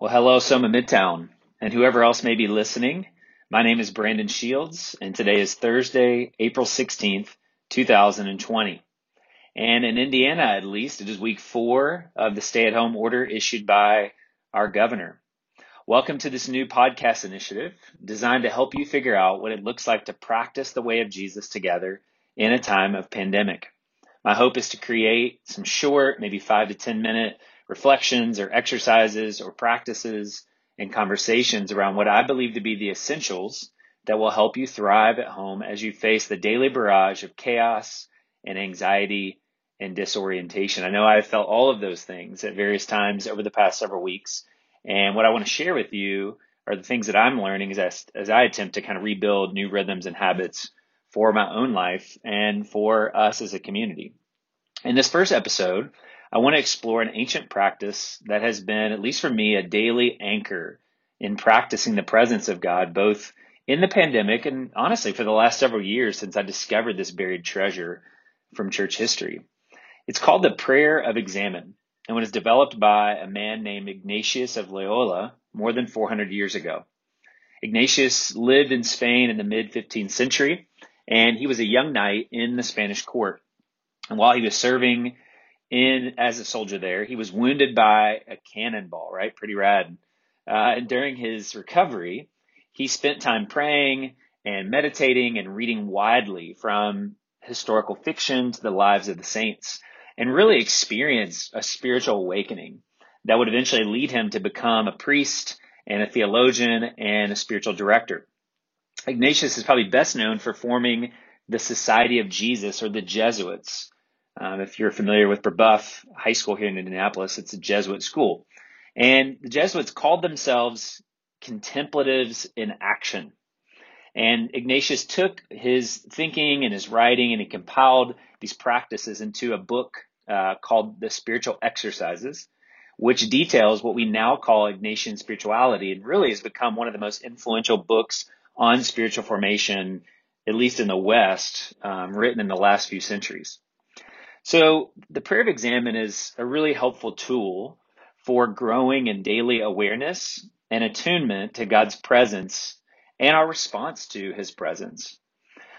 Well, hello, Soma Midtown, and whoever else may be listening. My name is Brandon Shields, and today is Thursday, April 16th, 2020. And in Indiana, at least, it is week four of the stay at home order issued by our governor. Welcome to this new podcast initiative designed to help you figure out what it looks like to practice the way of Jesus together in a time of pandemic. My hope is to create some short, maybe five to 10 minute reflections or exercises or practices and conversations around what I believe to be the essentials that will help you thrive at home as you face the daily barrage of chaos and anxiety and disorientation. I know I've felt all of those things at various times over the past several weeks. And what I want to share with you are the things that I'm learning as, as I attempt to kind of rebuild new rhythms and habits for my own life and for us as a community. In this first episode, I want to explore an ancient practice that has been, at least for me, a daily anchor in practicing the presence of God, both in the pandemic and honestly for the last several years since I discovered this buried treasure from church history. It's called the prayer of examen and was developed by a man named Ignatius of Loyola more than 400 years ago. Ignatius lived in Spain in the mid 15th century and he was a young knight in the Spanish court. And while he was serving in as a soldier there. He was wounded by a cannonball, right? Pretty rad. Uh, and during his recovery, he spent time praying and meditating and reading widely from historical fiction to the lives of the saints and really experienced a spiritual awakening that would eventually lead him to become a priest and a theologian and a spiritual director. Ignatius is probably best known for forming the Society of Jesus or the Jesuits, um, if you're familiar with Brebeuf High School here in Indianapolis, it's a Jesuit school. And the Jesuits called themselves contemplatives in action. And Ignatius took his thinking and his writing and he compiled these practices into a book uh, called The Spiritual Exercises, which details what we now call Ignatian spirituality and really has become one of the most influential books on spiritual formation, at least in the West, um, written in the last few centuries. So the prayer of examen is a really helpful tool for growing in daily awareness and attunement to God's presence and our response to his presence.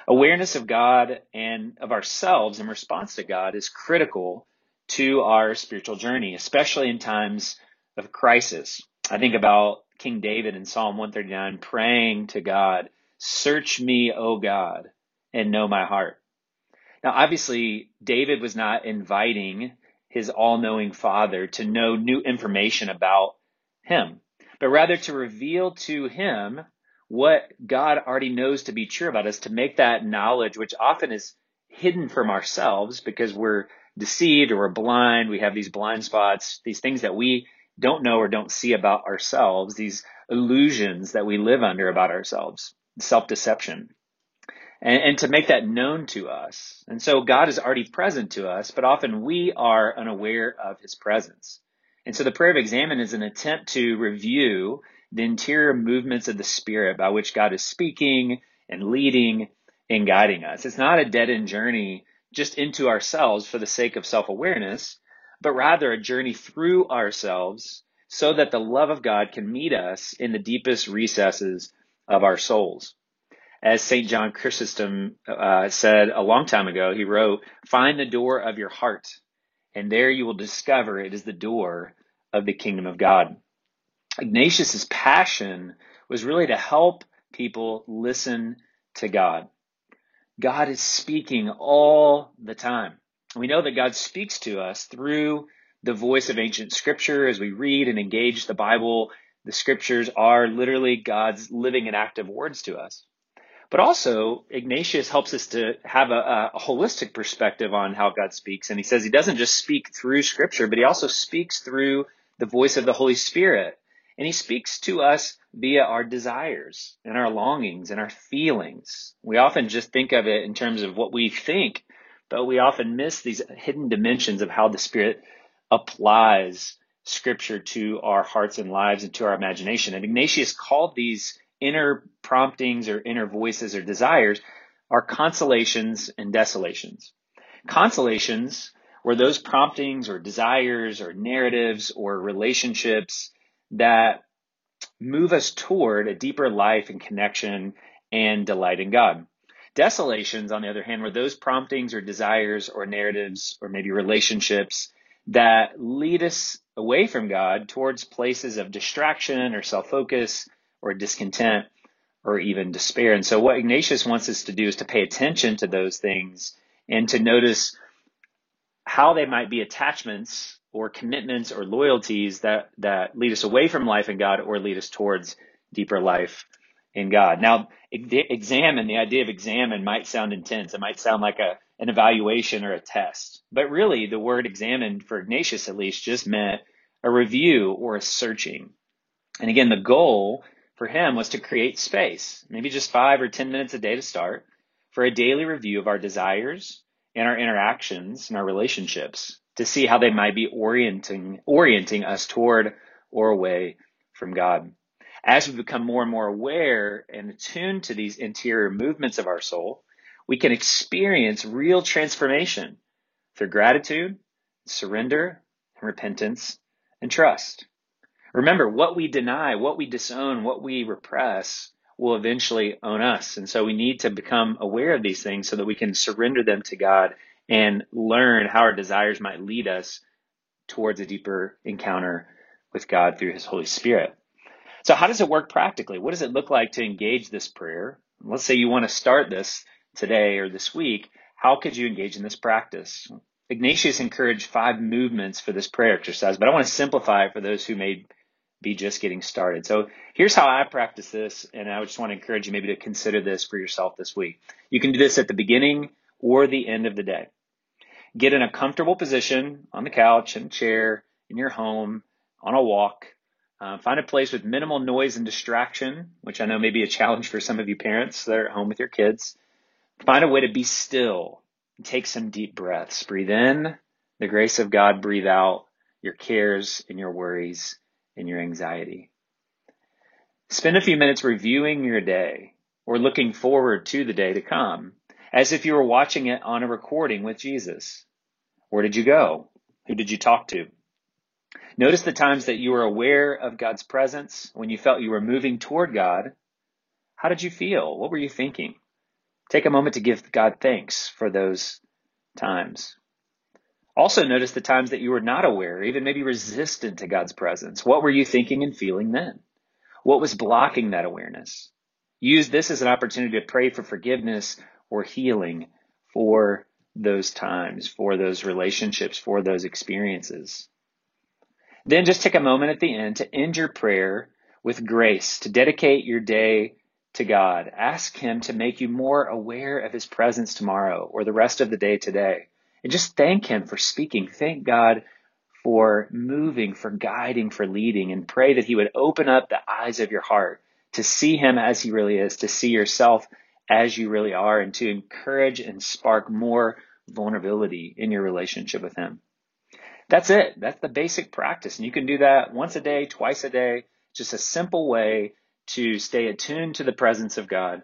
Awareness of God and of ourselves in response to God is critical to our spiritual journey, especially in times of crisis. I think about King David in Psalm 139 praying to God, Search me, O God, and know my heart. Now, obviously, David was not inviting his all knowing father to know new information about him, but rather to reveal to him what God already knows to be true about us, to make that knowledge, which often is hidden from ourselves because we're deceived or we're blind. We have these blind spots, these things that we don't know or don't see about ourselves, these illusions that we live under about ourselves, self deception and, and to make that known to us. And so God is already present to us, but often we are unaware of his presence. And so the prayer of examen is an attempt to review the interior movements of the spirit by which God is speaking and leading and guiding us. It's not a dead end journey just into ourselves for the sake of self awareness, but rather a journey through ourselves so that the love of God can meet us in the deepest recesses of our souls as St. John Chrysostom uh, said a long time ago, he wrote, Find the door of your heart, and there you will discover it is the door of the kingdom of God. Ignatius's passion was really to help people listen to God. God is speaking all the time. We know that God speaks to us through the voice of ancient scripture as we read and engage the Bible. The scriptures are literally God's living and active words to us. But also, Ignatius helps us to have a, a, holistic perspective on how God speaks. And he says he doesn't just speak through scripture, but he also speaks through the voice of the Holy Spirit. And he speaks to us via our desires and our longings and our feelings. We often just think of it in terms of what we think, but we often miss these hidden dimensions of how the Spirit applies scripture to our hearts and lives and to our imagination. And Ignatius called these inner promptings or inner voices or desires are consolations and desolations. Consolations were those promptings or desires or narratives or relationships that move us toward a deeper life and connection and delight in God. Desolations, on the other hand, were those promptings or desires or narratives or maybe relationships that lead us away from God towards places of distraction or self focus or discontent or even despair. And so, what Ignatius wants us to do is to pay attention to those things and to notice how they might be attachments or commitments or loyalties that, that lead us away from life in God or lead us towards deeper life in God. Now, examine, the idea of examine might sound intense. It might sound like a, an evaluation or a test. But really, the word examine for Ignatius at least just meant a review or a searching. And again, the goal for him was to create space, maybe just five or 10 minutes a day to start, for a daily review of our desires and our interactions and our relationships to see how they might be orienting, orienting us toward or away from God. As we become more and more aware and attuned to these interior movements of our soul, we can experience real transformation through gratitude, surrender, repentance, and trust. Remember, what we deny, what we disown, what we repress will eventually own us. And so we need to become aware of these things so that we can surrender them to God and learn how our desires might lead us towards a deeper encounter with God through His Holy Spirit. So, how does it work practically? What does it look like to engage this prayer? Let's say you want to start this today or this week. How could you engage in this practice? Ignatius encouraged five movements for this prayer exercise, but I want to simplify it for those who may be just getting started. So here's how I practice this, and I just want to encourage you maybe to consider this for yourself this week. You can do this at the beginning or the end of the day. Get in a comfortable position on the couch, in a chair, in your home, on a walk. Uh, find a place with minimal noise and distraction, which I know may be a challenge for some of you parents that are at home with your kids. Find a way to be still. Take some deep breaths. Breathe in the grace of God. Breathe out your cares and your worries and your anxiety. Spend a few minutes reviewing your day or looking forward to the day to come as if you were watching it on a recording with Jesus. Where did you go? Who did you talk to? Notice the times that you were aware of God's presence, when you felt you were moving toward God. How did you feel? What were you thinking? Take a moment to give God thanks for those times. Also, notice the times that you were not aware, even maybe resistant to God's presence. What were you thinking and feeling then? What was blocking that awareness? Use this as an opportunity to pray for forgiveness or healing for those times, for those relationships, for those experiences. Then just take a moment at the end to end your prayer with grace, to dedicate your day to God. Ask Him to make you more aware of His presence tomorrow or the rest of the day today. And just thank Him for speaking. Thank God for moving, for guiding, for leading, and pray that He would open up the eyes of your heart to see Him as He really is, to see yourself as you really are, and to encourage and spark more vulnerability in your relationship with Him. That's it. That's the basic practice. And you can do that once a day, twice a day, just a simple way to stay attuned to the presence of God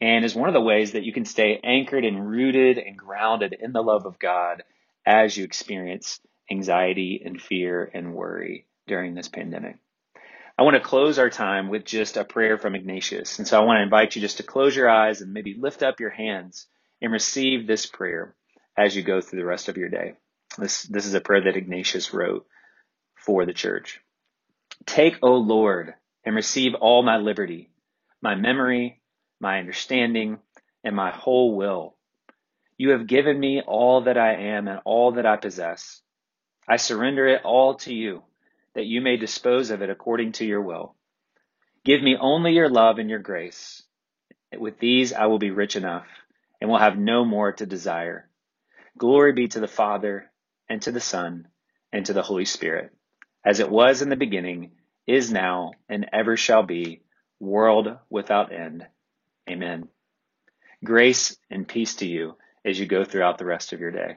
and is one of the ways that you can stay anchored and rooted and grounded in the love of God as you experience anxiety and fear and worry during this pandemic. I want to close our time with just a prayer from Ignatius. And so I want to invite you just to close your eyes and maybe lift up your hands and receive this prayer as you go through the rest of your day. This, this is a prayer that Ignatius wrote for the church. Take, O Lord, and receive all my liberty, my memory, my understanding, and my whole will. You have given me all that I am and all that I possess. I surrender it all to you, that you may dispose of it according to your will. Give me only your love and your grace. With these I will be rich enough and will have no more to desire. Glory be to the Father, and to the Son, and to the Holy Spirit, as it was in the beginning, is now, and ever shall be, world without end. Amen. Grace and peace to you as you go throughout the rest of your day.